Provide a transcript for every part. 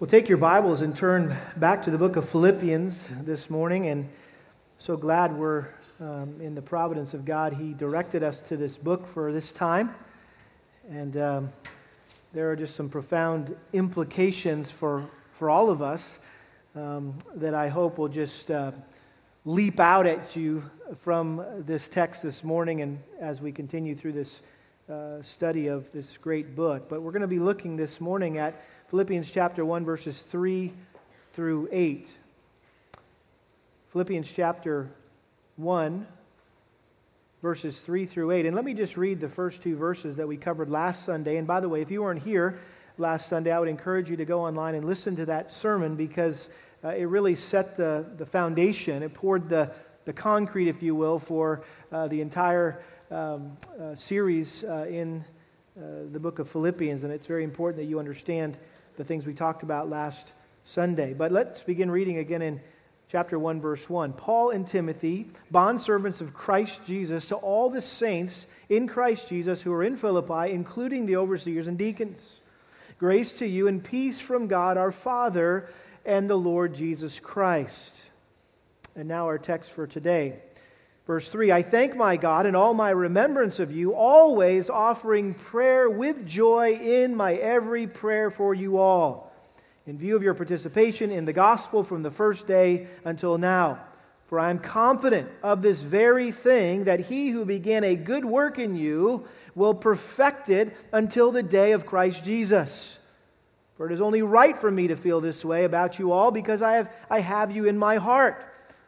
Well, take your Bibles and turn back to the book of Philippians this morning. And so glad we're um, in the providence of God. He directed us to this book for this time. And um, there are just some profound implications for, for all of us um, that I hope will just uh, leap out at you from this text this morning and as we continue through this uh, study of this great book. But we're going to be looking this morning at Philippians chapter 1, verses 3 through 8. Philippians chapter 1, verses 3 through 8. And let me just read the first two verses that we covered last Sunday. And by the way, if you weren't here last Sunday, I would encourage you to go online and listen to that sermon because uh, it really set the, the foundation. It poured the, the concrete, if you will, for uh, the entire um, uh, series uh, in uh, the book of Philippians. And it's very important that you understand the things we talked about last Sunday. But let's begin reading again in chapter 1, verse 1. Paul and Timothy, bondservants of Christ Jesus, to all the saints in Christ Jesus who are in Philippi, including the overseers and deacons. Grace to you and peace from God our Father and the Lord Jesus Christ. And now our text for today. Verse 3 I thank my God in all my remembrance of you, always offering prayer with joy in my every prayer for you all, in view of your participation in the gospel from the first day until now. For I am confident of this very thing, that he who began a good work in you will perfect it until the day of Christ Jesus. For it is only right for me to feel this way about you all, because I have, I have you in my heart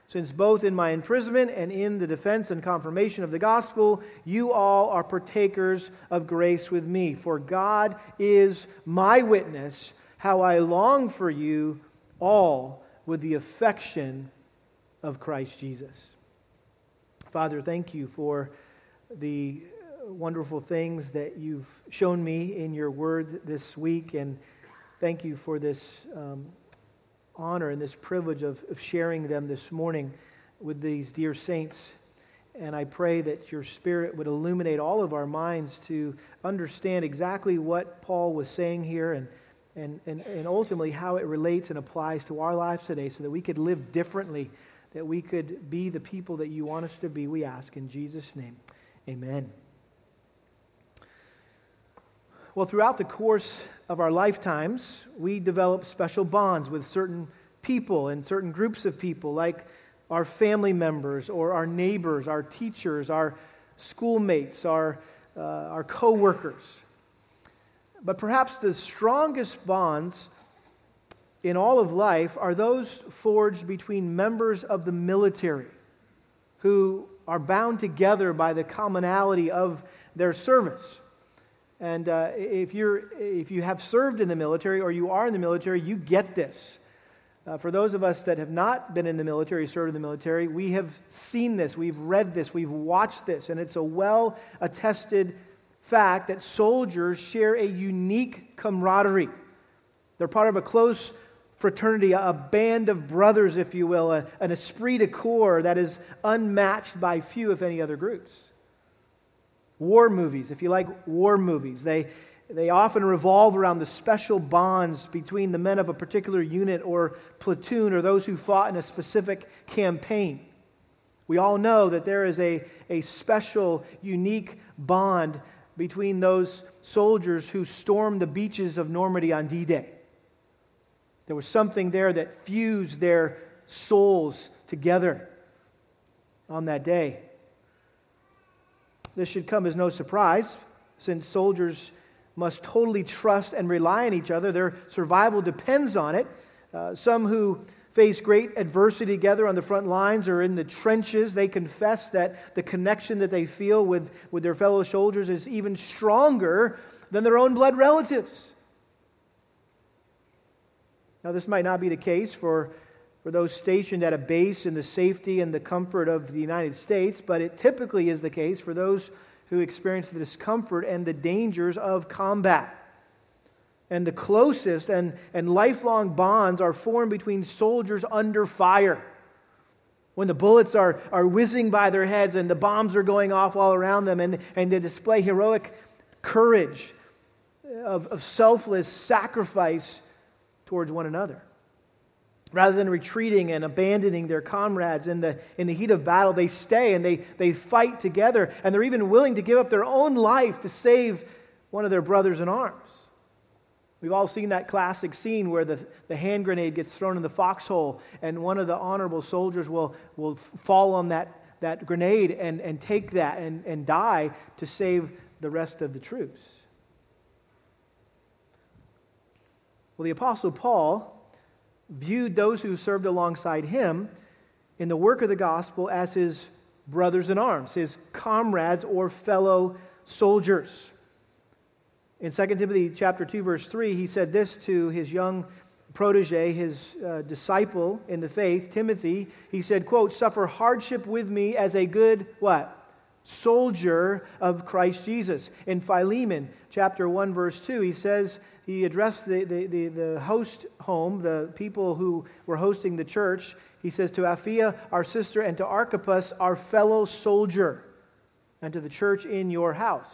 since both in my imprisonment and in the defense and confirmation of the gospel, you all are partakers of grace with me. For God is my witness, how I long for you all with the affection of Christ Jesus. Father, thank you for the wonderful things that you've shown me in your word this week, and thank you for this. Um, honor and this privilege of, of sharing them this morning with these dear saints. And I pray that your Spirit would illuminate all of our minds to understand exactly what Paul was saying here and, and, and, and ultimately how it relates and applies to our lives today so that we could live differently, that we could be the people that you want us to be, we ask. In Jesus' name, amen. Well, throughout the course of our lifetimes, we develop special bonds with certain people and certain groups of people, like our family members or our neighbors, our teachers, our schoolmates, our, uh, our co workers. But perhaps the strongest bonds in all of life are those forged between members of the military who are bound together by the commonality of their service. And uh, if, you're, if you have served in the military or you are in the military, you get this. Uh, for those of us that have not been in the military, served in the military, we have seen this, we've read this, we've watched this, and it's a well attested fact that soldiers share a unique camaraderie. They're part of a close fraternity, a band of brothers, if you will, an esprit de corps that is unmatched by few, if any, other groups. War movies, if you like war movies, they, they often revolve around the special bonds between the men of a particular unit or platoon or those who fought in a specific campaign. We all know that there is a, a special, unique bond between those soldiers who stormed the beaches of Normandy on D Day. There was something there that fused their souls together on that day. This should come as no surprise, since soldiers must totally trust and rely on each other. Their survival depends on it. Uh, some who face great adversity together on the front lines or in the trenches, they confess that the connection that they feel with, with their fellow soldiers is even stronger than their own blood relatives. Now, this might not be the case for for those stationed at a base in the safety and the comfort of the United States, but it typically is the case for those who experience the discomfort and the dangers of combat. And the closest and, and lifelong bonds are formed between soldiers under fire. When the bullets are, are whizzing by their heads and the bombs are going off all around them, and, and they display heroic courage of, of selfless sacrifice towards one another. Rather than retreating and abandoning their comrades in the, in the heat of battle, they stay and they, they fight together, and they're even willing to give up their own life to save one of their brothers in arms. We've all seen that classic scene where the, the hand grenade gets thrown in the foxhole, and one of the honorable soldiers will, will fall on that, that grenade and, and take that and, and die to save the rest of the troops. Well, the Apostle Paul viewed those who served alongside him in the work of the gospel as his brothers in arms, his comrades or fellow soldiers. In 2 Timothy chapter 2 verse 3, he said this to his young protege, his uh, disciple in the faith, Timothy. He said, quote, "Suffer hardship with me as a good what? Soldier of Christ Jesus." In Philemon chapter 1 verse 2, he says, he addressed the, the, the, the, host home, the people who were hosting the church. He says, To Apphia, our sister, and to Archippus, our fellow soldier, and to the church in your house.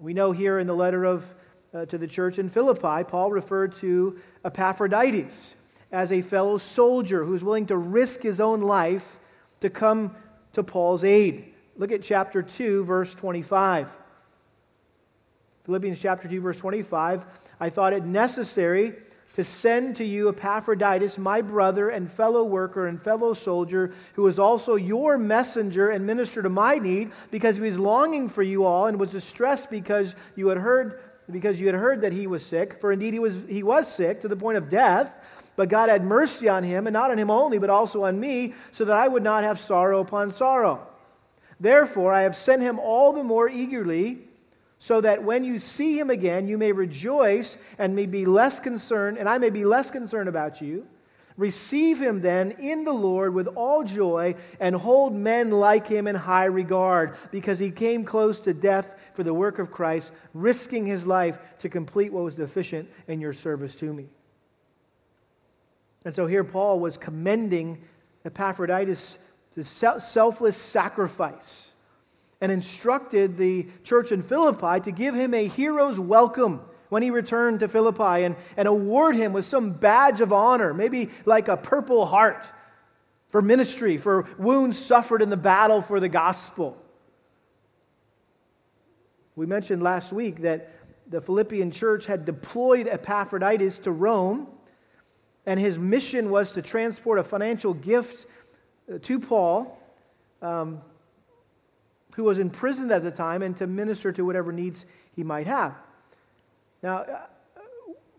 We know here in the letter of, uh, to the church in Philippi, Paul referred to Epaphroditus as a fellow soldier who's willing to risk his own life to come to Paul's aid. Look at chapter 2, verse 25. Philippians chapter 2, verse 25. I thought it necessary to send to you Epaphroditus, my brother and fellow worker and fellow soldier, who was also your messenger and minister to my need, because he was longing for you all and was distressed because you had heard because you had heard that he was sick. For indeed he was he was sick to the point of death. But God had mercy on him, and not on him only, but also on me, so that I would not have sorrow upon sorrow. Therefore, I have sent him all the more eagerly so that when you see him again, you may rejoice and may be less concerned, and I may be less concerned about you. Receive him then in the Lord with all joy and hold men like him in high regard, because he came close to death for the work of Christ, risking his life to complete what was deficient in your service to me. And so here Paul was commending Epaphroditus to selfless sacrifice and instructed the church in Philippi to give him a hero's welcome when he returned to Philippi and, and award him with some badge of honor, maybe like a purple heart for ministry, for wounds suffered in the battle for the gospel. We mentioned last week that the Philippian church had deployed Epaphroditus to Rome, and his mission was to transport a financial gift uh, to Paul. Um, who was imprisoned at the time and to minister to whatever needs he might have. Now, uh,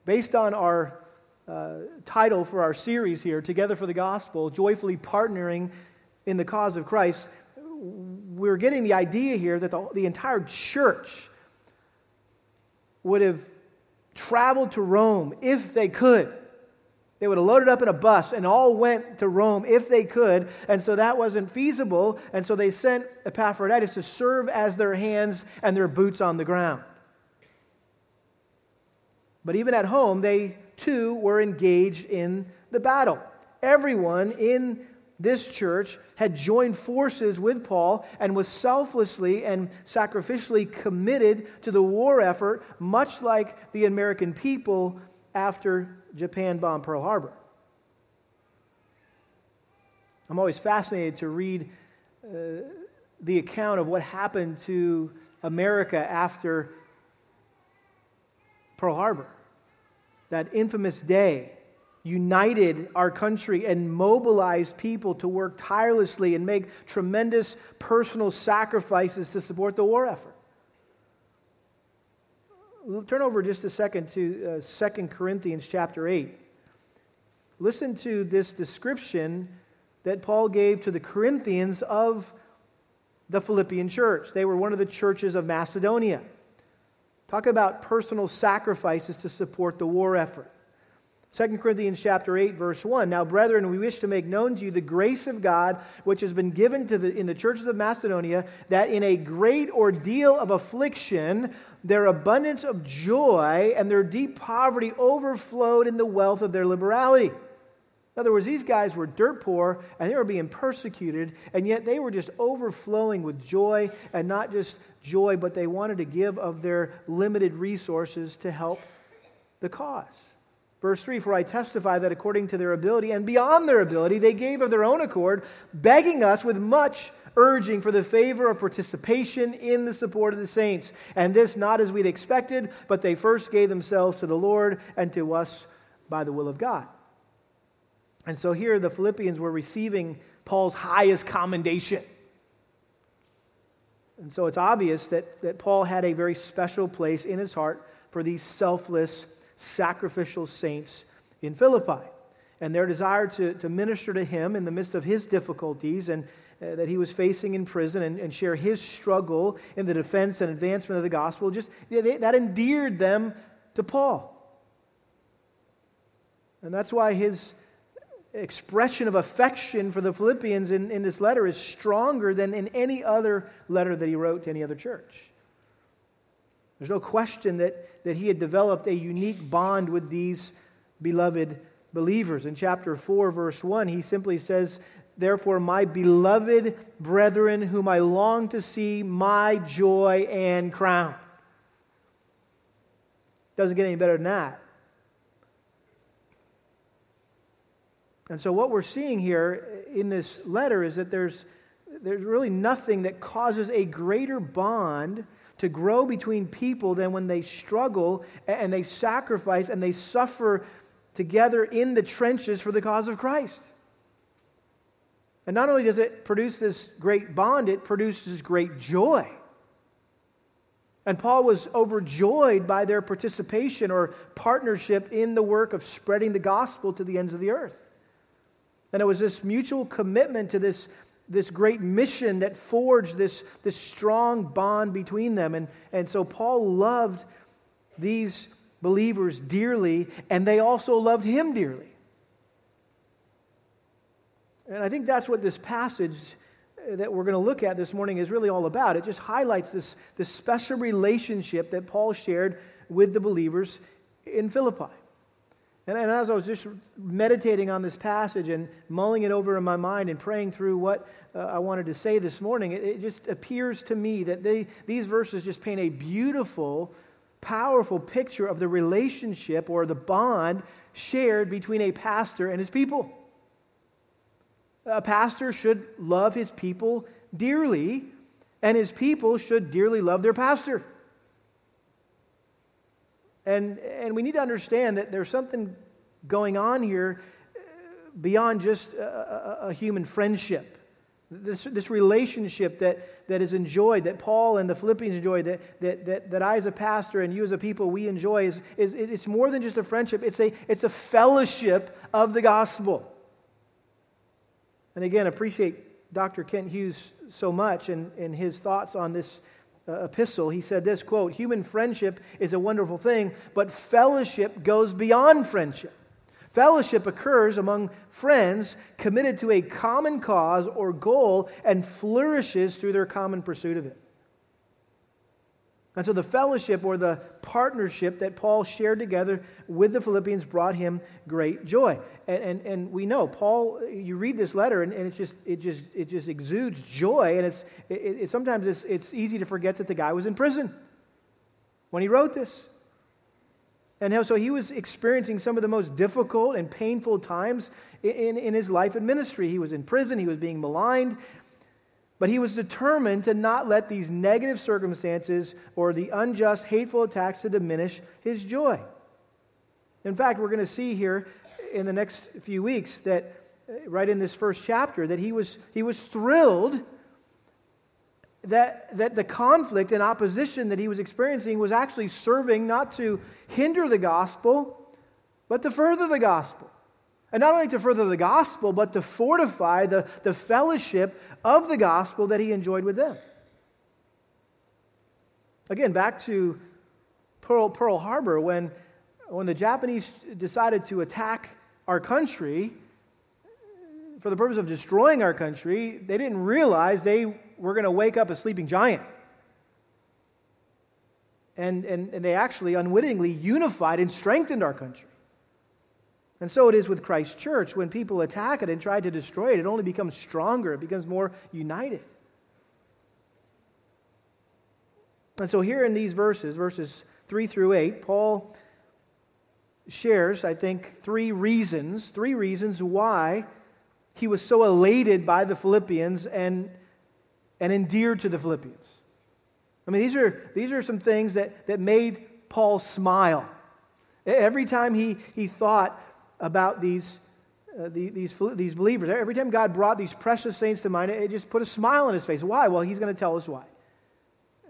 based on our uh, title for our series here, Together for the Gospel, joyfully partnering in the cause of Christ, we're getting the idea here that the, the entire church would have traveled to Rome if they could they would have loaded up in a bus and all went to Rome if they could. And so that wasn't feasible. And so they sent Epaphroditus to serve as their hands and their boots on the ground. But even at home, they too were engaged in the battle. Everyone in this church had joined forces with Paul and was selflessly and sacrificially committed to the war effort, much like the American people after Japan bombed Pearl Harbor. I'm always fascinated to read uh, the account of what happened to America after Pearl Harbor. That infamous day united our country and mobilized people to work tirelessly and make tremendous personal sacrifices to support the war effort turn over just a second to uh, 2 Corinthians chapter 8. Listen to this description that Paul gave to the Corinthians of the Philippian church. They were one of the churches of Macedonia. Talk about personal sacrifices to support the war effort. 2 Corinthians chapter 8 verse 1 Now brethren we wish to make known to you the grace of God which has been given to the in the churches of Macedonia that in a great ordeal of affliction their abundance of joy and their deep poverty overflowed in the wealth of their liberality. In other words, these guys were dirt poor and they were being persecuted, and yet they were just overflowing with joy, and not just joy, but they wanted to give of their limited resources to help the cause. Verse 3 For I testify that according to their ability and beyond their ability, they gave of their own accord, begging us with much urging for the favor of participation in the support of the saints. And this not as we'd expected, but they first gave themselves to the Lord and to us by the will of God. And so here the Philippians were receiving Paul's highest commendation. And so it's obvious that, that Paul had a very special place in his heart for these selfless, sacrificial saints in Philippi. And their desire to, to minister to him in the midst of his difficulties and uh, that he was facing in prison and, and, share his struggle in the defense and advancement of the gospel, just they, that endeared them to Paul. And that's why his expression of affection for the Philippians in, in this letter is stronger than in any other letter that he wrote to any other church. There's no question that, that he had developed a unique bond with these beloved believers. In chapter 4, verse 1, he simply says, Therefore, my beloved brethren, whom I long to see, my joy and crown. Doesn't get any better than that. And so, what we're seeing here in this letter is that there's, there's really nothing that causes a greater bond to grow between people than when they struggle and they sacrifice and they suffer together in the trenches for the cause of Christ. And not only does it produce this great bond, it produces great joy. And Paul was overjoyed by their participation or partnership in the work of spreading the gospel to the ends of the earth. And it was this mutual commitment to this, this great mission that forged this, this strong bond between them. And, and so Paul loved these believers dearly, and they also loved him dearly. And I think that's what this passage uh, that we're going to look at this morning is really all about. It just highlights this, this special relationship that Paul shared with the believers in Philippi. And, and, as I was just meditating on this passage and mulling it over in my mind and praying through what uh, I wanted to say this morning, it, it just appears to me that they, these verses just paint a beautiful, powerful picture of the relationship or the bond shared between a pastor and his people. A pastor should love his people dearly, and his people should dearly love their pastor. And, and we need to understand that there's something going on here uh, beyond just a, a, a human friendship. This, this relationship that, that is enjoyed, that Paul and the Philippians enjoy, that, that, that, that I as a pastor and you as a people, we enjoy, is, is it's more than just a friendship. It's a, it's a fellowship of the gospel. And again, appreciate Dr. Kent Hughes so much and, and his thoughts on this Uh, epistle, he said this quote, human friendship is a wonderful thing, but fellowship goes beyond friendship. Fellowship occurs among friends committed to a common cause or goal and flourishes through their common pursuit of it. And so the fellowship or the partnership that Paul shared together with the Philippians brought him great joy. And, and, and we know, Paul, you read this letter and, and it's just, it, just, it just exudes joy. And it's, it, it, sometimes it's, it's easy to forget that the guy was in prison when he wrote this. And so he was experiencing some of the most difficult and painful times in, in his life and ministry. He was in prison, he was being maligned, but he was determined to not let these negative circumstances or the unjust, hateful attacks to diminish his joy. In fact, we're going to see here in the next few weeks that uh, right in this first chapter that he was, he was thrilled that, that the conflict and opposition that he was experiencing was actually serving not to hinder the gospel, but to further the gospel. And not only to further the gospel, but to fortify the, the fellowship of the gospel that he enjoyed with them. Again, back to Pearl, Pearl Harbor, when, when the Japanese decided to attack our country for the purpose of destroying our country, they didn't realize they were going to wake up a sleeping giant. And, and, and they actually unwittingly unified and strengthened our country. And so it is with Christ's church. When people attack it and try to destroy it, it only becomes stronger, it becomes more united. And so here in these verses, verses 3 through 8, Paul shares, I think, three reasons, three reasons why he was so elated by the Philippians and, and endeared to the Philippians. I mean, these are, these are some things that, that made Paul smile. Every time he, he thought about these, uh, the, these, these believers, every time God brought these precious saints to mind, it just put a smile on his face. Why? Well, he's going to tell us why.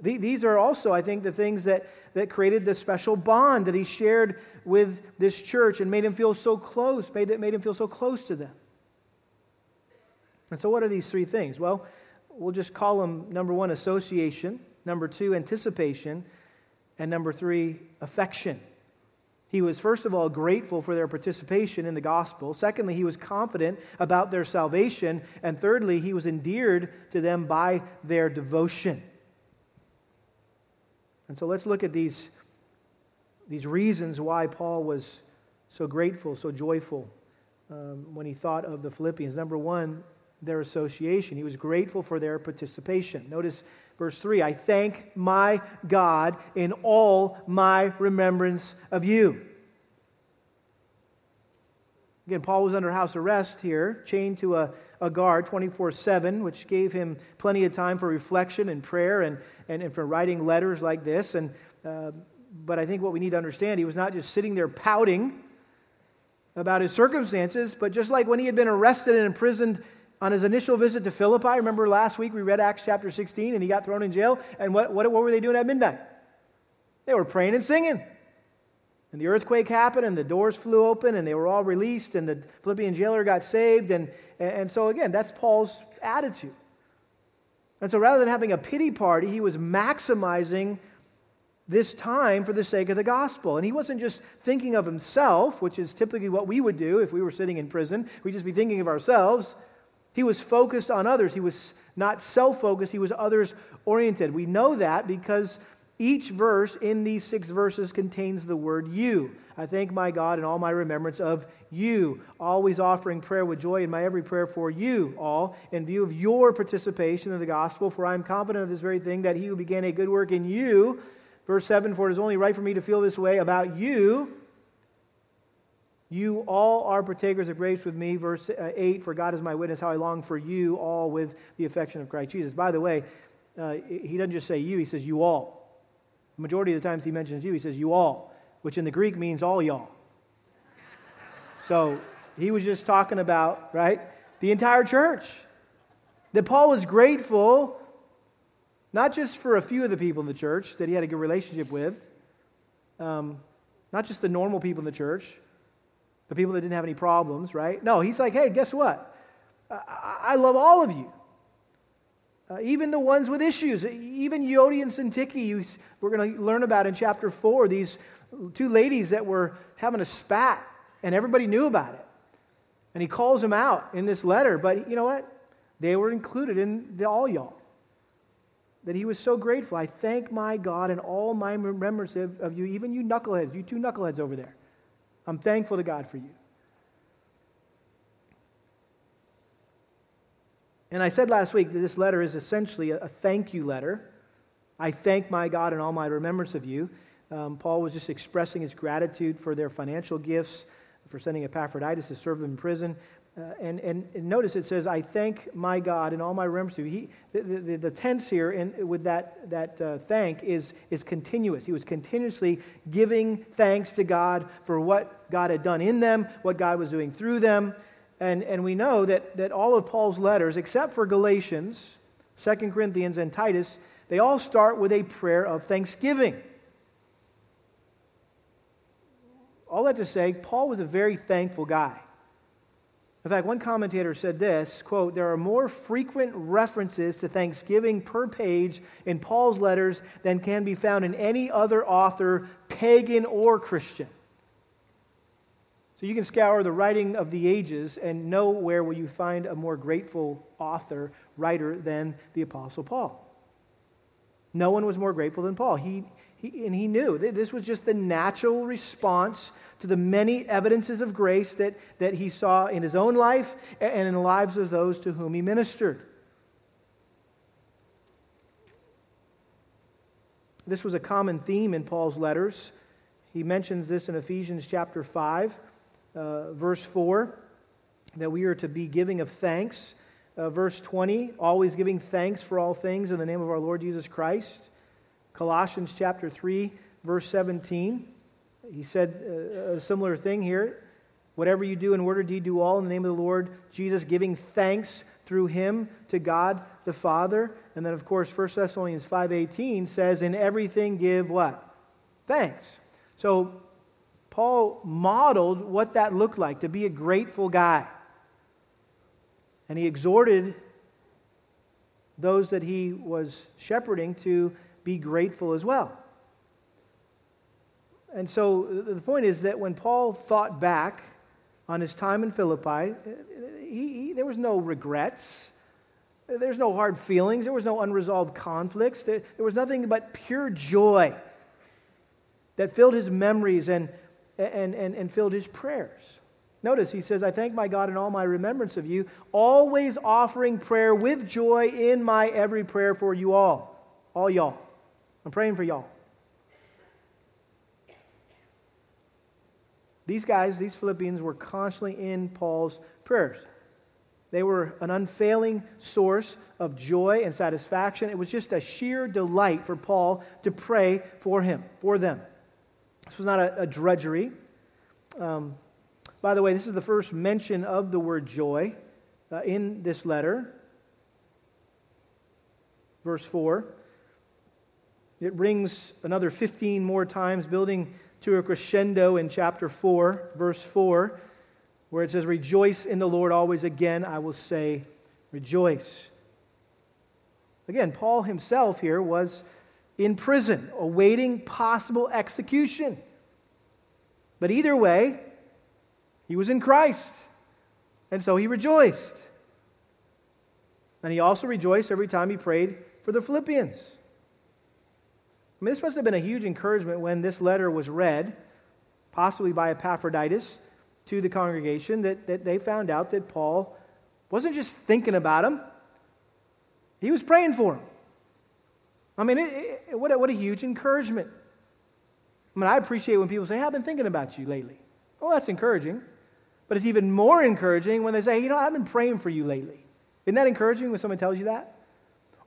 These are also, I think, the things that, that created the special bond that he shared with this church and made him feel so close, made, it, made him feel so close to them. And so, what are these three things? Well, we'll just call them number one, association, number two, anticipation, and number three, affection. He was, first of all, grateful for their participation in the gospel. Secondly, he was confident about their salvation. And thirdly, he was endeared to them by their devotion. And so let's look at these, these reasons why Paul was so grateful, so joyful um, when he thought of the Philippians. Number one, their association. He was grateful for their participation. Notice verse 3 I thank my God in all my remembrance of you. Again, Paul was under house arrest here, chained to a, a guard 24 7, which gave him plenty of time for reflection and prayer and, and, and for writing letters like this. And, uh, but I think what we need to understand, he was not just sitting there pouting about his circumstances, but just like when he had been arrested and imprisoned on his initial visit to Philippi, remember last week we read Acts chapter 16 and he got thrown in jail. And what, what, what were they doing at midnight? They were praying and singing. And the earthquake happened, and the doors flew open, and they were all released, and the Philippian jailer got saved. And, and so, again, that's Paul's attitude. And so, rather than having a pity party, he was maximizing this time for the sake of the gospel. And he wasn't just thinking of himself, which is typically what we would do if we were sitting in prison. We'd just be thinking of ourselves. He was focused on others. He was not self focused, he was others oriented. We know that because each verse in these six verses contains the word you. I thank my God in all my remembrance of you, always offering prayer with joy in my every prayer for you all, in view of your participation in the gospel. For I am confident of this very thing, that he who began a good work in you, verse 7, for it is only right for me to feel this way about you. You all are partakers of grace with me. Verse uh, 8, for God is my witness, how I long for you all with the affection of Christ Jesus. By the way, uh, he doesn't just say you, he says you all. The majority of the times he mentions you, he says you all, which in the Greek means all y'all. So he was just talking about, right, the entire church. That Paul was grateful, not just for a few of the people in the church that he had a good relationship with, um, not just the normal people in the church, the people that didn't have any problems, right? No, he's like, hey, guess what? I, I love all of you. Uh, even the ones with issues, even Euodia and Syntyche, we're going to learn about in chapter 4, these two ladies that were having a spat, and everybody knew about it. And he calls them out in this letter, but you know what? They were included in the all y'all. That he was so grateful. I thank my God and all my remembrance of, of you, even you knuckleheads, you two knuckleheads over there. I'm thankful to God for you. And I said last week that this letter is essentially a, thank you letter. I thank my God in all my remembrance of you. Um, Paul was just expressing his gratitude for their financial gifts, for sending Epaphroditus to serve them in prison. Uh, and, and, notice it says, I thank my God in all my remembrance of you. He, the, the, the, tense here in, with that, that uh, thank is, is continuous. He was continuously giving thanks to God for what God had done in them, what God was doing through them. And, and we know that, that all of Paul's letters, except for Galatians, 2 Corinthians, and Titus, they all start with a prayer of thanksgiving. All that to say, Paul was a very thankful guy. In fact, one commentator said this quote, There are more frequent references to thanksgiving per page in Paul's letters than can be found in any other author, pagan or Christian. So you can scour the writing of the ages, and nowhere will you find a more grateful author, writer than the Apostle Paul. No one was more grateful than Paul. He, he, and he knew that this was just the natural response to the many evidences of grace that, that he saw in his own life and in the lives of those to whom he ministered. This was a common theme in Paul's letters. He mentions this in Ephesians chapter 5, uh, verse 4, that we are to be giving of thanks. Uh, verse 20, always giving thanks for all things in the name of our Lord Jesus Christ. Colossians chapter 3, verse 17, he said uh, a similar thing here. Whatever you do in word or deed, do all in the name of the Lord Jesus, giving thanks through him to God the Father. And then, of course, 1 Thessalonians 5.18 says, in everything give what? Thanks. So Paul modeled what that looked like to be a grateful guy. And he exhorted those that he was shepherding to be grateful as well. And so the point is that when Paul thought back on his time in Philippi, he, he, there was no regrets. There's no hard feelings. There was no unresolved conflicts. There, there was nothing but pure joy that filled his memories and, and, and, and filled his prayers. Notice he says, I thank my God in all my remembrance of you, always offering prayer with joy in my every prayer for you all. All y'all. I'm praying for y'all. These guys, these Philippians, were constantly in Paul's prayers. They were an unfailing source of joy and satisfaction. It was just a sheer delight for Paul to pray for him, for them. This was not a, a drudgery. Um, by the way, this is the first mention of the word joy uh, in this letter. Verse 4. It rings another 15 more times, building to a crescendo in chapter 4, verse 4, where it says, Rejoice in the Lord always. Again, I will say, Rejoice. Again, Paul himself here was in prison, awaiting possible execution. But either way, he was in Christ, and so he rejoiced. And he also rejoiced every time he prayed for the Philippians. I mean, this must have been a huge encouragement when this letter was read, possibly by Epaphroditus, to the congregation, that, that they found out that Paul wasn't just thinking about him, he was praying for him. I mean, it, it, what, a, what a huge encouragement. I mean, I appreciate when people say, I've been thinking about you lately. Well, that's encouraging. But it's even more encouraging when they say, you know, I've been praying for you lately. Isn't that encouraging when someone tells you that?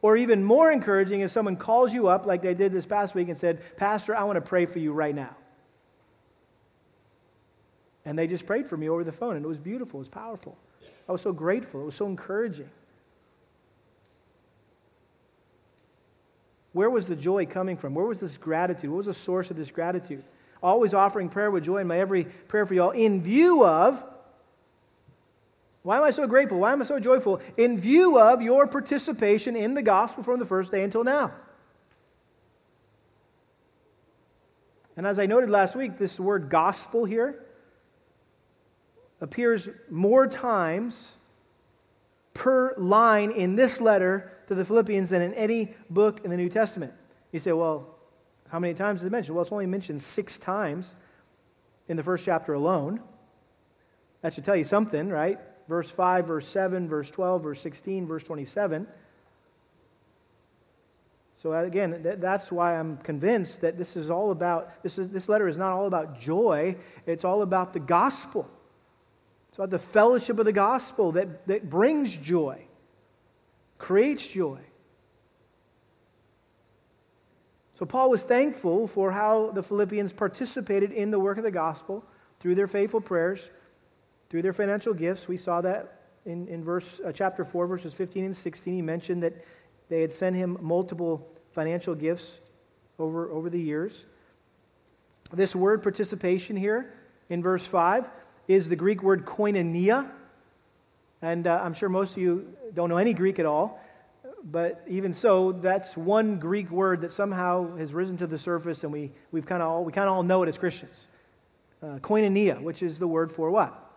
Or even more encouraging is someone calls you up, like they did this past week, and said, Pastor, I want to pray for you right now. And they just prayed for me over the phone, and it was beautiful, it was powerful. I was so grateful, it was so encouraging. Where was the joy coming from? Where was this gratitude? What was the source of this gratitude? Always offering prayer with joy in my every prayer for y'all in view of why am I so grateful? Why am I so joyful? In view of your participation in the gospel from the first day until now. And as I noted last week, this word gospel here appears more times per line in this letter to the Philippians than in any book in the New Testament. You say, well, how many times is it mentioned? Well, it's only mentioned six times in the first chapter alone. That should tell you something, right? Verse 5, verse 7, verse 12, verse 16, verse 27. So again, that's why I'm convinced that this is all about, this, is, this letter is not all about joy, it's all about the gospel. It's about the fellowship of the gospel that, that brings joy, creates joy. So Paul was thankful for how the Philippians participated in the work of the gospel through their faithful prayers, through their financial gifts. We saw that in, in verse, uh, chapter 4, verses 15 and 16. He mentioned that they had sent him multiple financial gifts over, over the years. This word participation here in verse 5 is the Greek word koinonia. And uh, I'm sure most of you don't know any Greek at all. But even so, that's one Greek word that somehow has risen to the surface, and we, we've kind of all, we kind of all know it as Christians. Uh, koinonia, which is the word for what?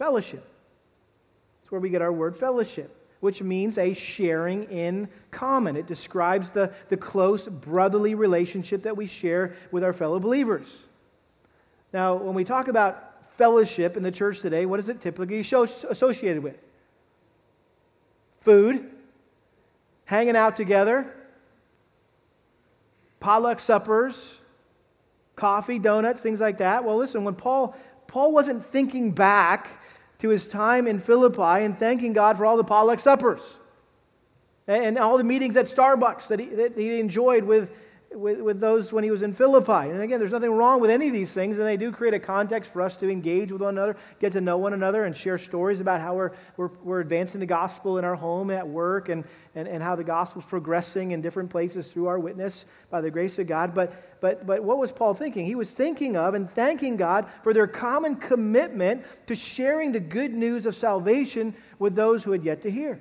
Fellowship. That's where we get our word fellowship, which means a sharing in common. It describes the, the close brotherly relationship that we share with our fellow believers. Now, when we talk about fellowship in the church today, what is it typically associated with? Food, hanging out together, potluck suppers, coffee, donuts, things like that. Well, listen, when Paul, Paul wasn't thinking back to his time in Philippi and thanking God for all the potluck suppers. And all the meetings at Starbucks that he, that he enjoyed with with, with those when he was in Philippi. And again, there's nothing wrong with any of these things, and they do create a context for us to engage with one another, get to know one another, and share stories about how we're, we're, we're advancing the gospel in our home, at work, and, and, and how the gospel's progressing in different places through our witness by the grace of God. But, but, but what was Paul thinking? He was thinking of and thanking God for their common commitment to sharing the good news of salvation with those who had yet to hear.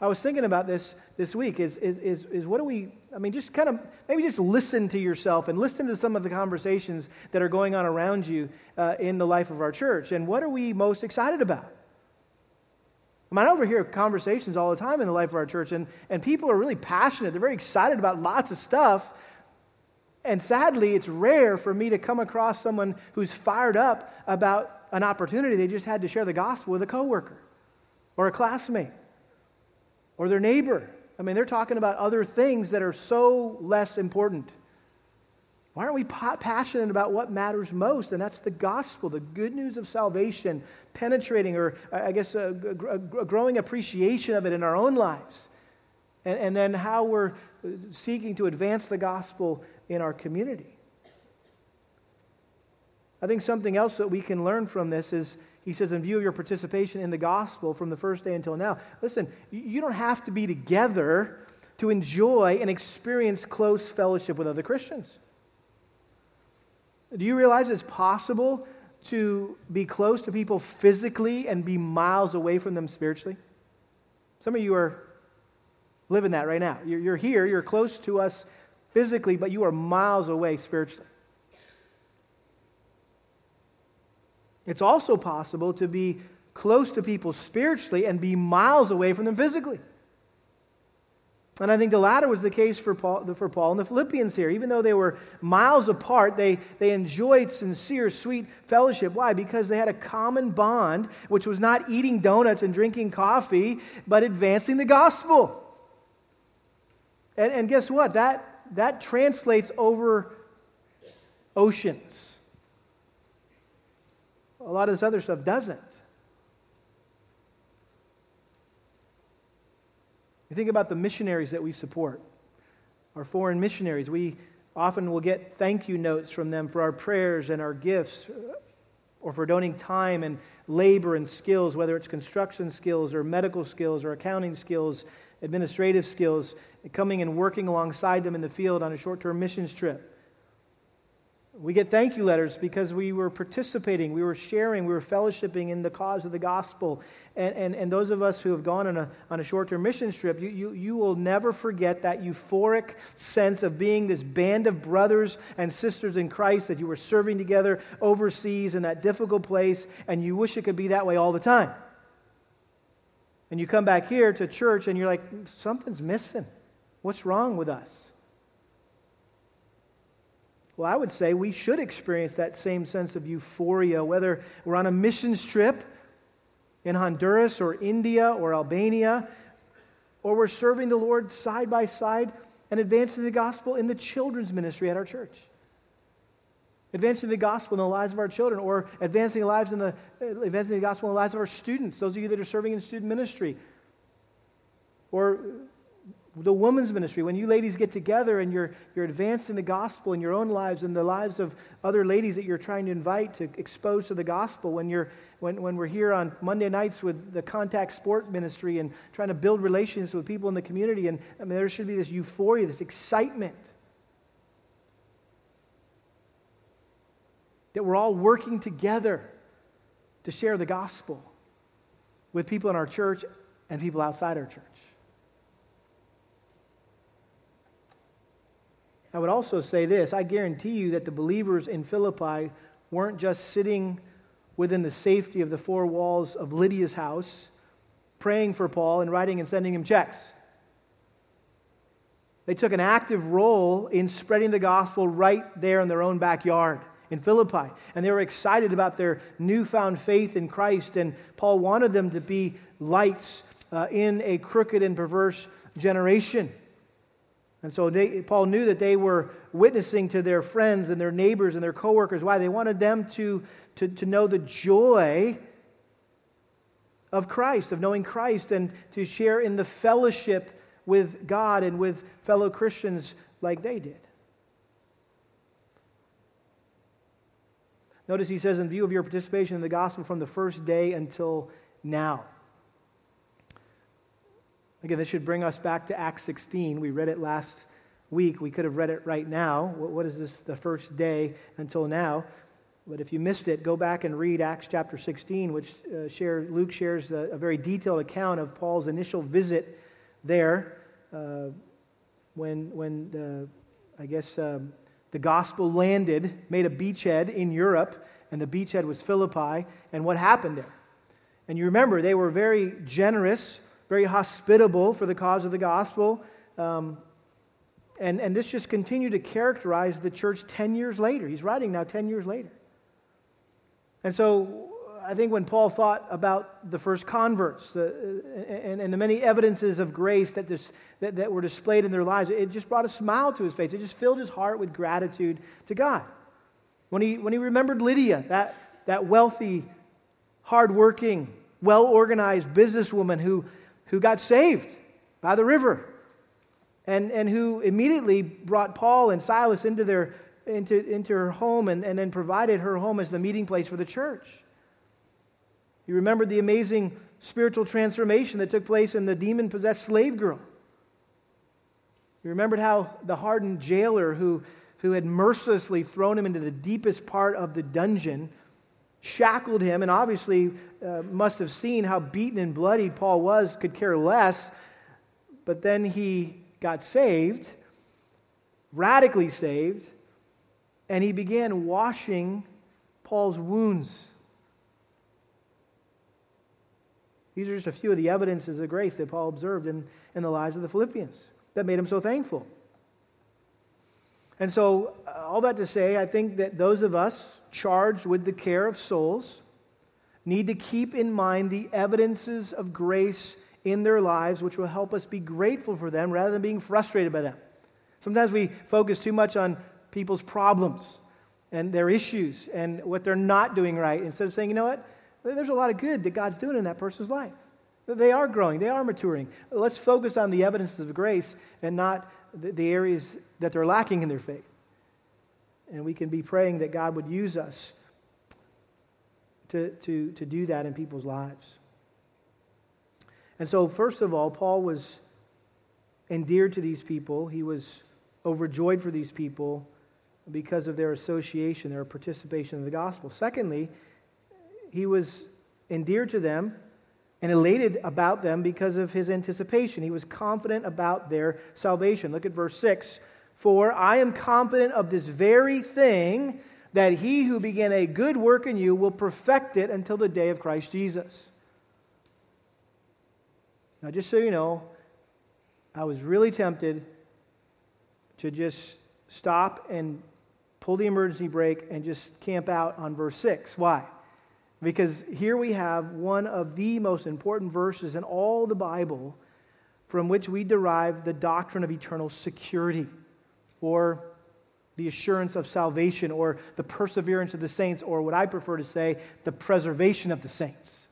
I was thinking about this this week is, is, is, is what do we, I mean, just kind of maybe just listen to yourself and listen to some of the conversations that are going on around you uh, in the life of our church. And what are we most excited about? I mean, I overhear conversations all the time in the life of our church, and, and people are really passionate. They're very excited about lots of stuff. And sadly, it's rare for me to come across someone who's fired up about an opportunity they just had to share the gospel with a coworker or a classmate or their neighbor. I mean, they're talking about other things that are so less important. Why aren't we passionate about what matters most? And that's the gospel, the good news of salvation, penetrating, or I guess a, growing appreciation of it in our own lives. And, and then how we're uh, seeking to advance the gospel in our community. I think something else that we can learn from this is he says, in view of your participation in the gospel from the first day until now, listen, you don't have to be together to enjoy and experience close fellowship with other Christians. Do you realize it's possible to be close to people physically and be miles away from them spiritually? Some of you are living that right now. You're, here, you're close to us physically, but you are miles away spiritually. It's also possible to be close to people spiritually and be miles away from them physically. And I think the latter was the case for Paul, for Paul and the Philippians here. Even though they were miles apart, they, they enjoyed sincere, sweet fellowship. Why? Because they had a common bond, which was not eating donuts and drinking coffee, but advancing the gospel. And, and guess what? That, that translates over oceans. A lot of this other stuff doesn't. You think about the missionaries that we support, our foreign missionaries. We often will get thank you notes from them for our prayers and our gifts, or for donating time and labor and skills, whether it's construction skills or medical skills or accounting skills, administrative skills, coming and working alongside them in the field on a short term missions trip. We get thank you letters because we were participating, we were sharing, we were fellowshipping in the cause of the gospel. And, and, and those of us who have gone on a, on a short term mission trip, you, you, you will never forget that euphoric sense of being this band of brothers and sisters in Christ that you were serving together overseas in that difficult place, and you wish it could be that way all the time. And you come back here to church and you're like, something's missing. What's wrong with us? Well, I would say we should experience that same sense of euphoria, whether we're on a missions trip in Honduras or India or Albania, or we're serving the Lord side by side and advancing the gospel in the children's ministry at our church. Advancing the gospel in the lives of our children, or advancing the lives in the uh, advancing the gospel in the lives of our students, those of you that are serving in student ministry, or the women's ministry, when you ladies get together and you're, you're advancing the gospel in your own lives and the lives of other ladies that you're trying to invite to expose to the gospel, when, you're, when, when we're here on Monday nights with the contact sport ministry and trying to build relations with people in the community, and I mean, there should be this euphoria, this excitement that we're all working together to share the gospel with people in our church and people outside our church. I would also say this I guarantee you that the believers in Philippi weren't just sitting within the safety of the four walls of Lydia's house, praying for Paul and writing and sending him checks. They took an active role in spreading the gospel right there in their own backyard in Philippi. And they were excited about their newfound faith in Christ. And Paul wanted them to be lights uh, in a crooked and perverse generation. And so they, Paul knew that they were witnessing to their friends and their neighbors and their coworkers. Why? They wanted them to, to, to know the joy of Christ, of knowing Christ, and to share in the fellowship with God and with fellow Christians like they did. Notice he says, in view of your participation in the gospel from the first day until now. Again, this should bring us back to Acts 16. We read it last week. We could have read it right now. What is this, the first day until now? But if you missed it, go back and read Acts chapter 16, which uh, share, Luke shares a, a, very detailed account of Paul's initial visit there uh, when, when uh, I guess, um, the gospel landed, made a beachhead in Europe, and the beachhead was Philippi, and what happened there. And you remember, they were very generous very hospitable for the cause of the gospel. Um, and, and this just continued to characterize the church 10 years later. He's writing now 10 years later. And so I think when Paul thought about the first converts uh, and, and the many evidences of grace that, this, that, that were displayed in their lives, it just brought a smile to his face. It just filled his heart with gratitude to God. When he, when he remembered Lydia, that, that wealthy, hardworking, well organized businesswoman who who got saved by the river and, and who immediately brought Paul and Silas into, their, into, into her home and, and then provided her home as the meeting place for the church. You remember the amazing spiritual transformation that took place in the demon possessed slave girl. You remembered how the hardened jailer who, who had mercilessly thrown him into the deepest part of the dungeon shackled him, and obviously uh, must have seen how beaten and bloodied Paul was, could care less. But then he got saved, radically saved, and he began washing Paul's wounds. These are just a few of the evidences of grace that Paul observed in, in the lives of the Philippians that made him so thankful. And so, uh, all that to say, I think that those of us charged with the care of souls need to keep in mind the evidences of grace in their lives, which will help us be grateful for them rather than being frustrated by them. Sometimes we focus too much on people's problems and their issues and what they're not doing right instead of saying, you know what? There's a lot of good that God's doing in that person's life. They are growing, they are maturing. Let's focus on the evidences of grace and not the areas that they're lacking in their faith. And we can be praying that God would use us to, to, to do that in people's lives. And so, first of all, Paul was endeared to these people. He was overjoyed for these people because of their association, their participation in the gospel. Secondly, he was endeared to them and elated about them because of his anticipation. He was confident about their salvation. Look at verse 6. For I am confident of this very thing, that he who began a good work in you will perfect it until the day of Christ Jesus. Now, just so you know, I was really tempted to just stop and pull the emergency brake and just camp out on verse 6. Why? Because here we have one of the most important verses in all the Bible from which we derive the doctrine of eternal security or the assurance of salvation or the perseverance of the saints, or what I prefer to say, the preservation of the saints.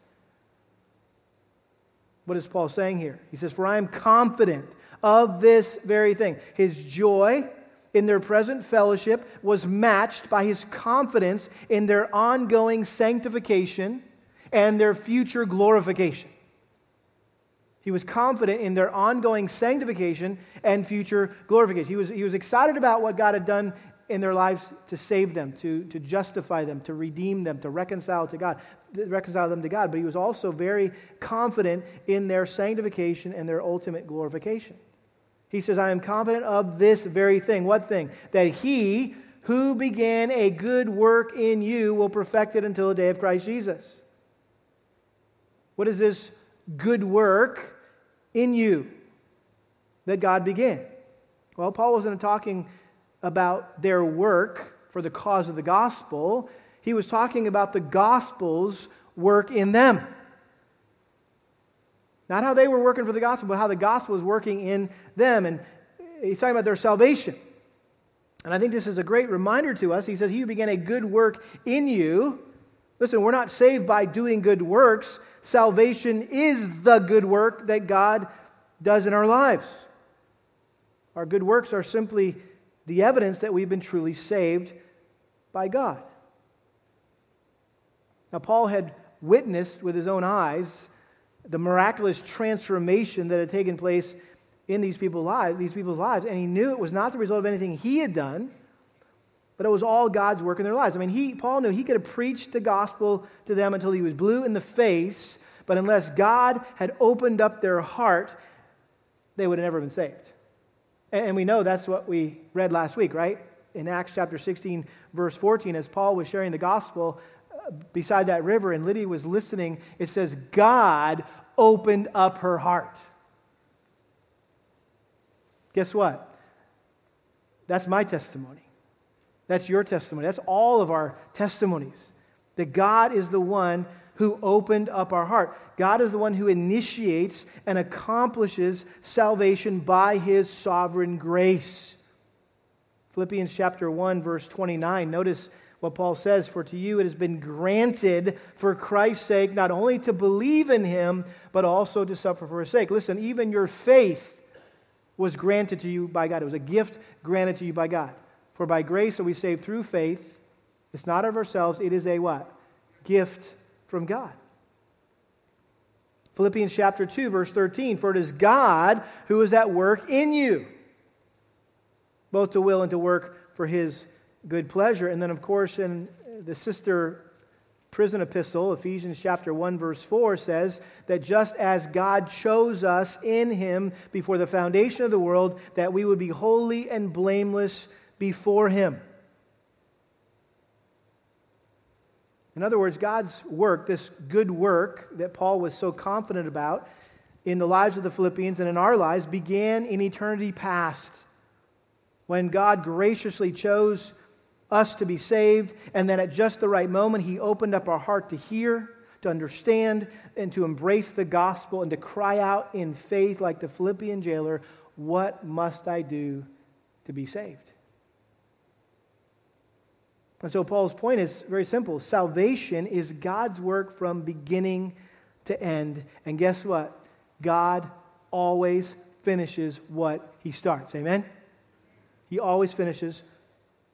What is Paul saying here? He says, For I am confident of this very thing. His joy in their present fellowship was matched by his confidence in their ongoing sanctification and their future glorification. He was confident in their ongoing sanctification and future glorification. He was, he was excited about what God had done in their lives to save them, to, to justify them, to redeem them, to reconcile to God, reconcile them to God. But he was also very confident in their sanctification and their ultimate glorification. He says, I am confident of this very thing. What thing? That he who began a good work in you will perfect it until the day of Christ Jesus. What is this good work in you that God began. Well, Paul wasn't talking about their work for the cause of the gospel, he was talking about the gospel's work in them. Not how they were working for the gospel, but how the gospel was working in them. And he's talking about their salvation. And I think this is a great reminder to us. He says, He began a good work in you. Listen, we're not saved by doing good works. Salvation is the good work that God does in our lives. Our good works are simply the evidence that we've been truly saved by God. Now, Paul had witnessed with his own eyes the miraculous transformation that had taken place in these people's lives, these people's lives, and he knew it was not the result of anything he had done, but it was all God's work in their lives. I mean, he, Paul knew he could have preached the gospel to them until he was blue in the face, but unless God had opened up their heart, they would have never been saved. And we know that's what we read last week, right? In Acts chapter 16, verse 14, as Paul was sharing the gospel uh, beside that river and Lydia was listening, it says, God opened up her heart. Guess what? That's my testimony. That's your testimony. That's all of our testimonies. That God is the one who opened up our heart. God is the one who initiates and accomplishes salvation by his sovereign grace. Philippians chapter 1 verse 29. Notice what Paul says, "For to you it has been granted for Christ's sake not only to believe in him, but also to suffer for his sake." Listen, even your faith was granted to you by God. It was a gift granted to you by God. For by grace are we saved through faith. It's not of ourselves, it is a what? Gift from God. Philippians chapter 2, verse 13 For it is God who is at work in you, both to will and to work for his good pleasure. And then, of course, in the sister prison epistle, Ephesians chapter 1 verse 4 says that just as God chose us in him before the foundation of the world that we would be holy and blameless before him. In other words, God's work, this good work that Paul was so confident about in the lives of the Philippians and in our lives, began in eternity past when God graciously chose us to be saved, and then at just the right moment, He opened up our heart to hear, to understand, and to embrace the gospel, and to cry out in faith, like the Philippian jailer, What must I do to be saved? And so Paul's point is very simple salvation is God's work from beginning to end. And guess what? God always finishes what he starts. Amen? He always finishes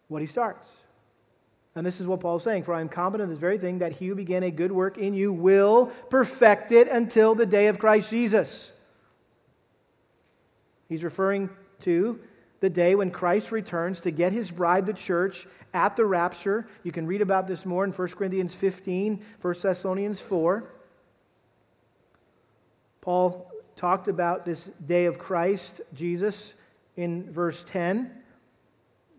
what he starts. And this is what Paul's saying For I am confident of this very thing, that he who began a good work in you will perfect it until the day of Christ Jesus. He's referring to the day when Christ returns to get his bride, the church, at the rapture. You can read about this more in 1 Corinthians 15, 1 Thessalonians 4. Paul talked about this day of Christ, Jesus, in verse 10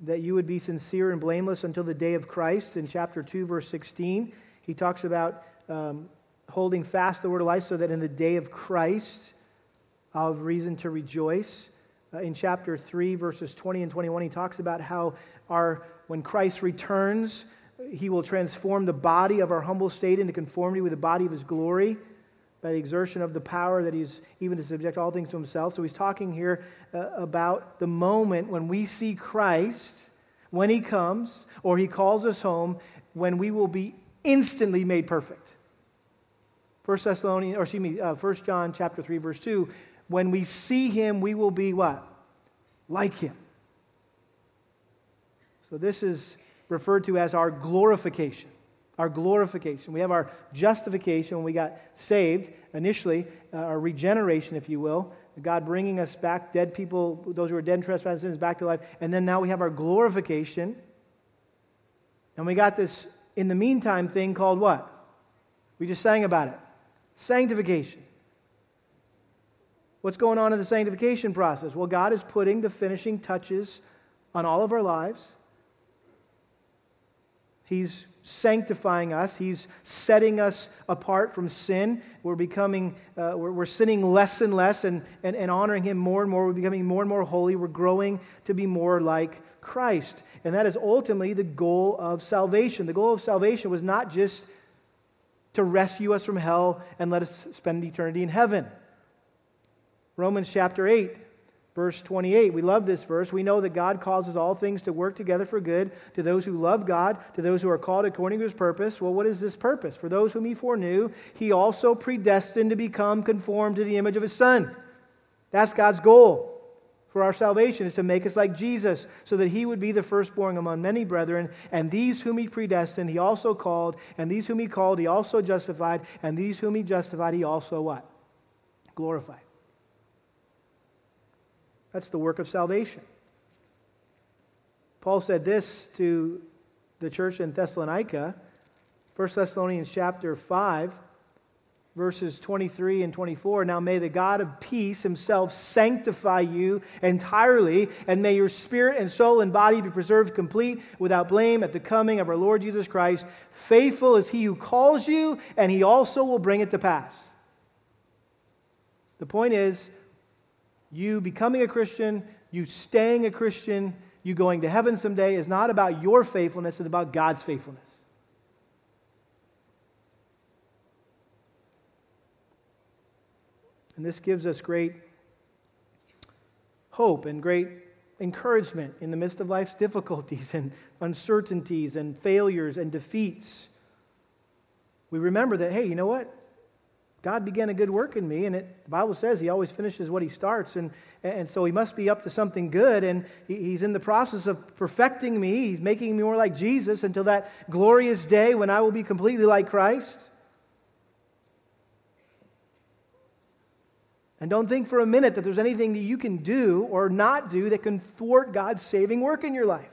that you would be sincere and blameless until the day of Christ. In chapter 2, verse 16, he talks about um, holding fast the word of life so that in the day of Christ I'll have reason to rejoice. Uh, in chapter 3, verses 20 and 21, he talks about how our, when Christ returns, he will transform the body of our humble state into conformity with the body of his glory by the exertion of the power that he's even to subject all things to himself. So he's talking here uh, about the moment when we see Christ, when he comes, or he calls us home, when we will be instantly made perfect. First Thessalonians, or excuse me, uh, 1 John chapter 3, verse 2, when we see him, we will be what? Like him. So this is referred to as our glorification our glorification. We have our justification when we got saved, initially, uh, our regeneration, if you will. God bringing us back, dead people, those who are dead in trespasses, back to life. And then now we have our glorification. And we got this, in the meantime, thing called what? We just sang about it sanctification. What's going on in the sanctification process? Well, God is putting the finishing touches on all of our lives. He's sanctifying us. He's setting us apart from sin. We're becoming, uh, we're, we're, sinning less and less and, and, and honoring Him more and more. We're becoming more and more holy. We're growing to be more like Christ. And that is ultimately the goal of salvation. The goal of salvation was not just to rescue us from hell and let us spend eternity in heaven. Romans chapter 8 Verse 28, we love this verse. We know that God causes all things to work together for good to those who love God, to those who are called according to his purpose. Well, what is this purpose? For those whom he foreknew, he also predestined to become conformed to the image of his Son. That's God's goal for our salvation, is to make us like Jesus, so that he would be the firstborn among many brethren. And these whom he predestined, he also called. And these whom he called, he also justified. And these whom he justified, he also what? Glorified. That's the work of salvation. Paul said this to the church in Thessalonica, 1 Thessalonians chapter 5, verses 23 and 24. Now may the God of peace himself sanctify you entirely, and may your spirit and soul and body be preserved complete without blame at the coming of our Lord Jesus Christ. Faithful is he who calls you, and he also will bring it to pass. The point is, you becoming a Christian, you staying a Christian, you going to heaven someday is not about your faithfulness, it's about God's faithfulness. And this gives us great hope and great encouragement in the midst of life's difficulties and uncertainties and failures and defeats. We remember that, hey, you know what? God began a good work in me, and it, the Bible says he always finishes what he starts, and, and so he must be up to something good, and he, he's in the process of perfecting me. He's making me more like Jesus until that glorious day when I will be completely like Christ. And don't think for a minute that there's anything that you can do or not do that can thwart God's saving work in your life.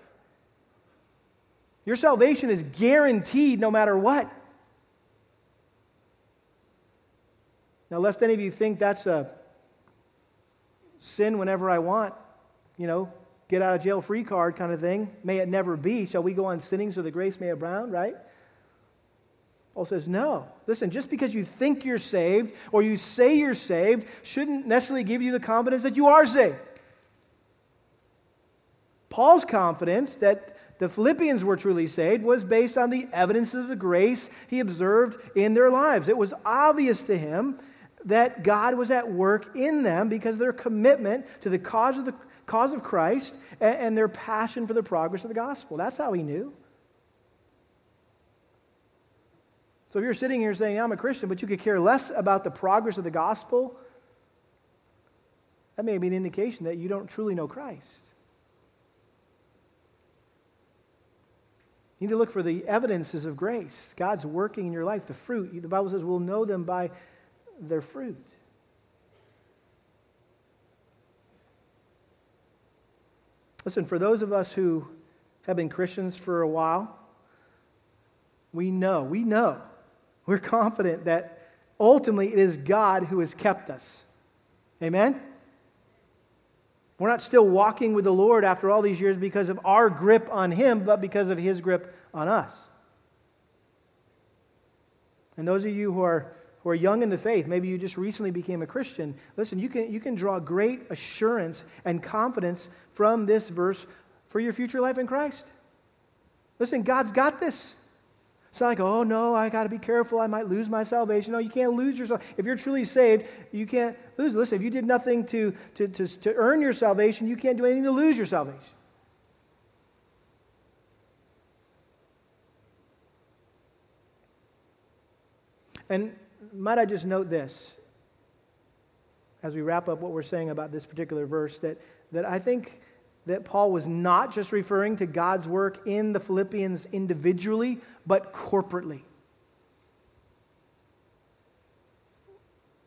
Your salvation is guaranteed no matter what. Now, lest any of you think that's a sin whenever I want, you know, get out of jail free card kind of thing. May it never be. Shall we go on sinning so the grace may abound, right? Paul says, no. Listen, just because you think you're saved or you say you're saved shouldn't necessarily give you the confidence that you are saved. Paul's confidence that the Philippians were truly saved was based on the evidences of the grace he observed in their lives. It was obvious to him that God was at work in them because their commitment to the cause of, the, cause of Christ and, and their passion for the progress of the gospel. That's how he knew. So if you're sitting here saying, I'm a Christian, but you could care less about the progress of the gospel, that may be an indication that you don't truly know Christ. You need to look for the evidences of grace. God's working in your life, the fruit. The Bible says we'll know them by their fruit. Listen, for those of us who have been Christians for a while, we know, we know, we're confident that ultimately it is God who has kept us. Amen? We're not still walking with the Lord after all these years because of our grip on Him, but because of His grip on us. And those of you who are are young in the faith, maybe you just recently became a Christian, listen, you can, you can draw great assurance and confidence from this verse for your future life in Christ. Listen, God's got this. It's not like, oh no, I got to be careful. I might lose my salvation. No, you can't lose yourself. If you're truly saved, you can't lose. Listen, if you did nothing to, to, to, to earn your salvation, you can't do anything to lose your salvation. And might I just note this as we wrap up what we're saying about this particular verse that, that I think that Paul was not just referring to God's work in the Philippians individually, but corporately.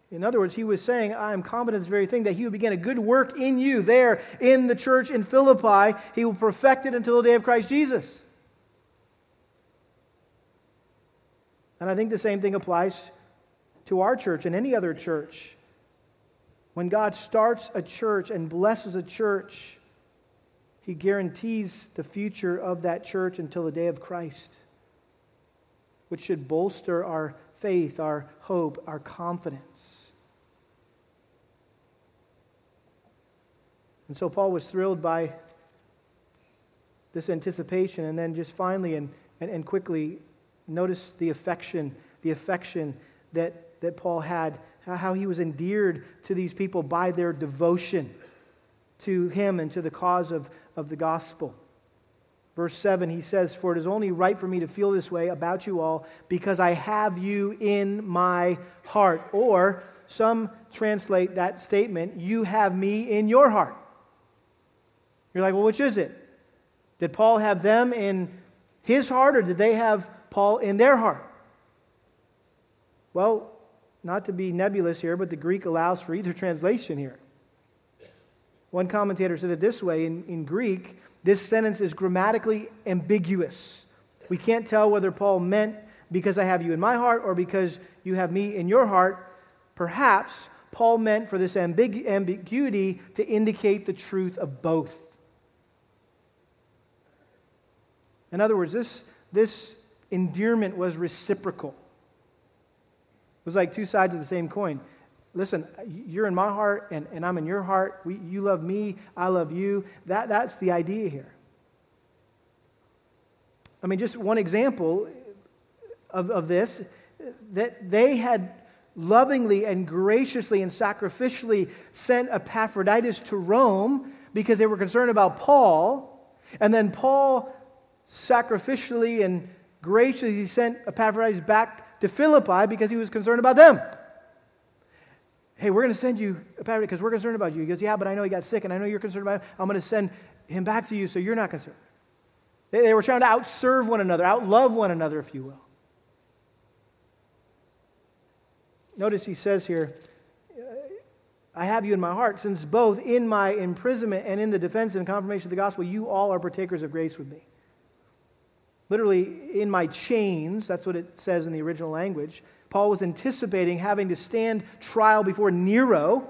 In other words, he was saying, I am confident this very thing that he will begin a good work in you there in the church in Philippi. He will perfect it until the day of Christ Jesus. And I think the same thing applies to our church and any other church. When God starts a church and blesses a church, he guarantees the future of that church until the day of Christ, which should bolster our faith, our hope, our confidence. And so Paul was thrilled by this anticipation, and then just finally and, and, and quickly notice the affection, the affection that, that Paul had, how he was endeared to these people by their devotion. to him and to the cause of, of the gospel. Verse 7, he says, For it is only right for me to feel this way about you all because I have you in my heart. Or some translate that statement, You have me in your heart. You're like, Well, which is it? Did Paul have them in his heart or did they have Paul in their heart? Well, not to be nebulous here, but the Greek allows for either translation here. One commentator said it this way in, in Greek, this sentence is grammatically ambiguous. We can't tell whether Paul meant because I have you in my heart or because you have me in your heart. Perhaps Paul meant for this ambig- ambiguity to indicate the truth of both. In other words, this, this endearment was reciprocal. It was like two sides of the same coin listen, you're in my heart and, and I'm in your heart. We, you love me, I love you. That, that's the idea here. I mean, just one example of, of this that they had lovingly and graciously and sacrificially sent Epaphroditus to Rome because they were concerned about Paul. And then Paul sacrificially and graciously sent Epaphroditus back to Philippi because he was concerned about them hey, we're going to send you pastor because we're concerned about you. He goes, yeah, but I know he got sick and I know you're concerned about him. I'm going to send him back to you so you're not concerned. They, they were trying to outserve one another, outlove one another, if you will. Notice he says here, I have you in my heart, since both in my imprisonment and in the defense and confirmation of the gospel, you all are partakers of grace with me. Literally, in my chains, that's what it says in the original language. Paul was anticipating having to stand trial before Nero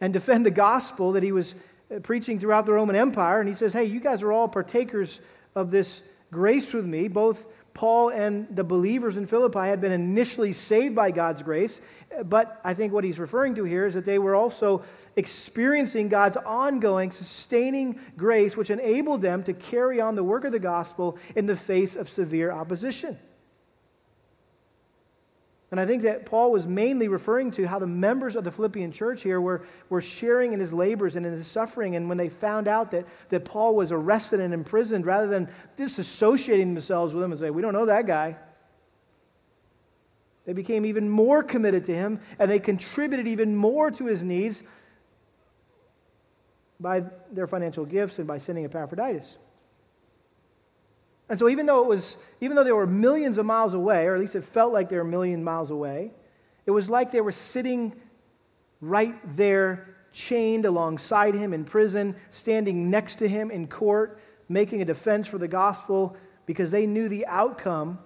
and defend the gospel that he was uh, preaching throughout the Roman Empire. And he says, Hey, you guys are all partakers of this grace with me. Both Paul and the believers in Philippi had been initially saved by God's grace. But I think what he's referring to here is that they were also experiencing God's ongoing, sustaining grace, which enabled them to carry on the work of the gospel in the face of severe opposition. And I think that Paul was mainly referring to how the members of the Philippian church here were, were sharing in his labors and in his suffering. And when they found out that, that Paul was arrested and imprisoned, rather than disassociating themselves with him and say, We don't know that guy, they became even more committed to him and they contributed even more to his needs by their financial gifts and by sending Epaphroditus. And so even though it was, even though they were millions of miles away, or at least it felt like they were a million miles away, it was like they were sitting right there, chained alongside him in prison, standing next to him in court, making a defense for the gospel, because they knew the outcome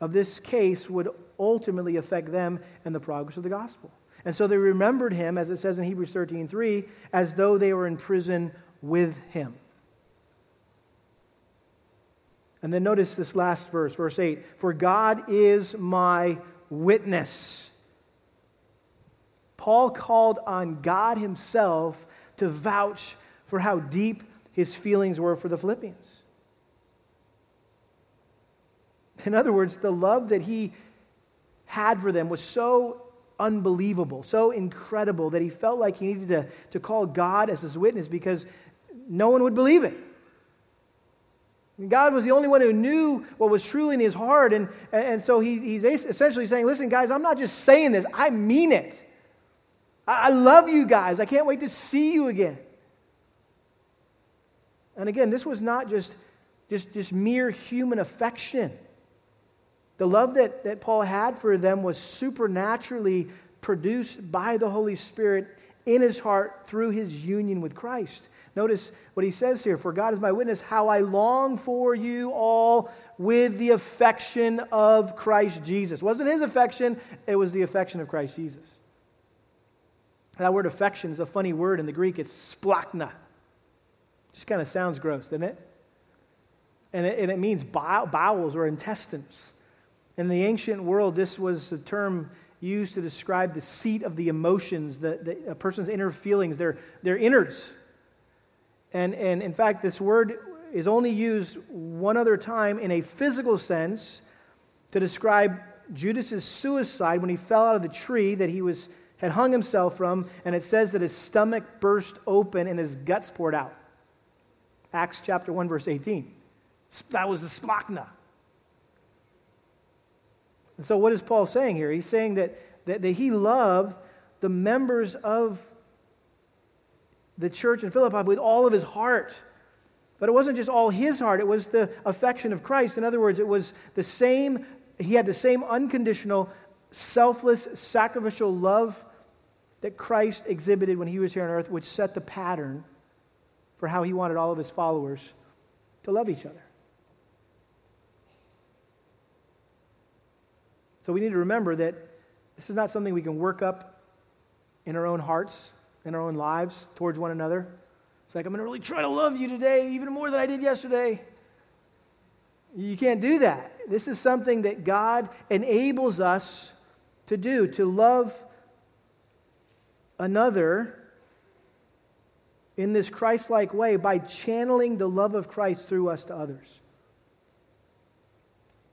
of this case would ultimately affect them and the progress of the gospel. And so they remembered him, as it says in Hebrews 13 3, as though they were in prison with him. And then notice this last verse, verse 8 For God is my witness. Paul called on God himself to vouch for how deep his feelings were for the Philippians. In other words, the love that he had for them was so unbelievable, so incredible that he felt like he needed to, to call God as his witness because no one would believe it. God was the only one who knew what was truly in his heart. And, and so he, he's essentially saying, Listen, guys, I'm not just saying this, I mean it. I, I love you guys. I can't wait to see you again. And again, this was not just, just, just mere human affection. The love that, that Paul had for them was supernaturally produced by the Holy Spirit in his heart through his union with Christ. Notice what he says here For God is my witness, how I long for you all with the affection of Christ Jesus. It wasn't his affection, it was the affection of Christ Jesus. That word affection is a funny word in the Greek. It's splanchna. Just kind of sounds gross, doesn't it? And it, and it means bowels or intestines. In the ancient world, this was a term used to describe the seat of the emotions, the, the, a person's inner feelings, their, their innards. And, and in fact, this word is only used one other time in a physical sense to describe Judas's suicide when he fell out of the tree that he was had hung himself from, and it says that his stomach burst open and his guts poured out. Acts chapter 1, verse 18. That was the splanchna. And so, what is Paul saying here? He's saying that, that, that he loved the members of the church in Philippi with all of his heart. But it wasn't just all his heart, it was the affection of Christ. In other words, it was the same, he had the same unconditional, selfless, sacrificial love that Christ exhibited when he was here on earth, which set the pattern for how he wanted all of his followers to love each other. So we need to remember that this is not something we can work up in our own hearts, in our own lives towards one another. It's like, I'm going to really try to love you today, even more than I did yesterday. You can't do that. This is something that God enables us to do, to love another in this Christ like way by channeling the love of Christ through us to others.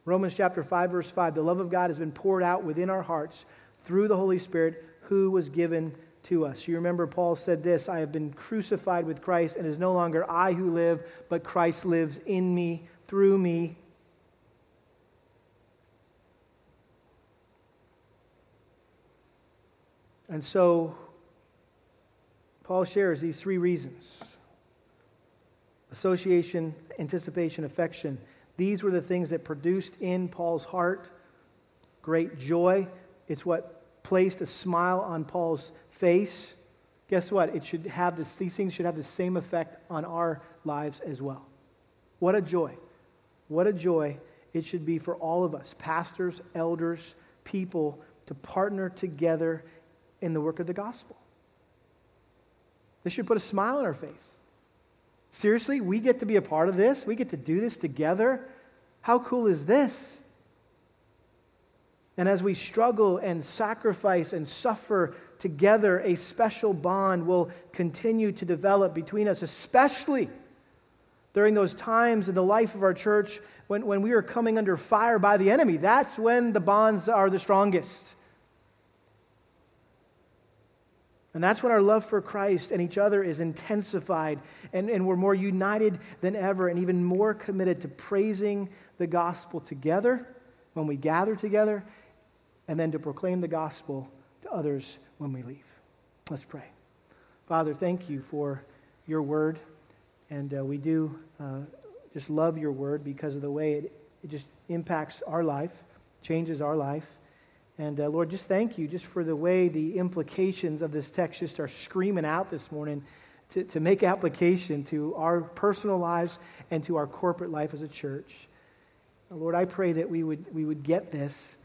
Romans chapter 5, verse 5 the love of God has been poured out within our hearts through the Holy Spirit who was given to us. You remember Paul said this I have been crucified with Christ, and it is no longer I who live, but Christ lives in me, through me. And so, Paul shares these three reasons association, anticipation, affection. These were the things that produced in Paul's heart great joy. It's what placed a smile on Paul's face, guess what? It should have this, these things should have the same effect on our lives as well. What a joy. What a joy it should be for all of us, pastors, elders, people, to partner together in the work of the gospel. This should put a smile on our face. Seriously, we get to be a part of this? We get to do this together? How cool is this? And as we struggle and sacrifice and suffer together, a special bond will continue to develop between us, especially during those times in the life of our church when, when we are coming under fire by the enemy. That's when the bonds are the strongest. And that's when our love for Christ and each other is intensified, and, and we're more united than ever, and even more committed to praising the gospel together when we gather together and then to proclaim the gospel to others when we leave. Let's pray. Father, thank you for your word. And uh, we do uh, just love your word because of the way it, it just impacts our life, changes our life. And uh, Lord, just thank you just for the way the implications of this text just are screaming out this morning to, to make application to our personal lives and to our corporate life as a church. Lord, I pray that we would, we would get this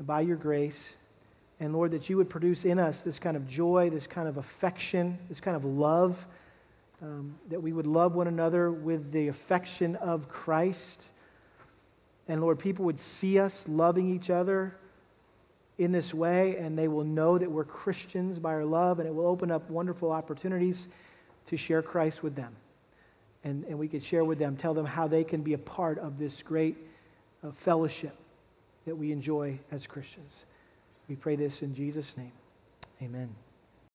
by your grace. And Lord, that you would produce in us this kind of joy, this kind of affection, this kind of love, um, that we would love one another with the affection of Christ. And Lord, people would see us loving each other in this way, and they will know that we're Christians by our love, and it will open up wonderful opportunities to share Christ with them. And, and we could share with them, tell them how they can be a part of this great uh, fellowship that we enjoy as Christians. We pray this in Jesus' name. Amen.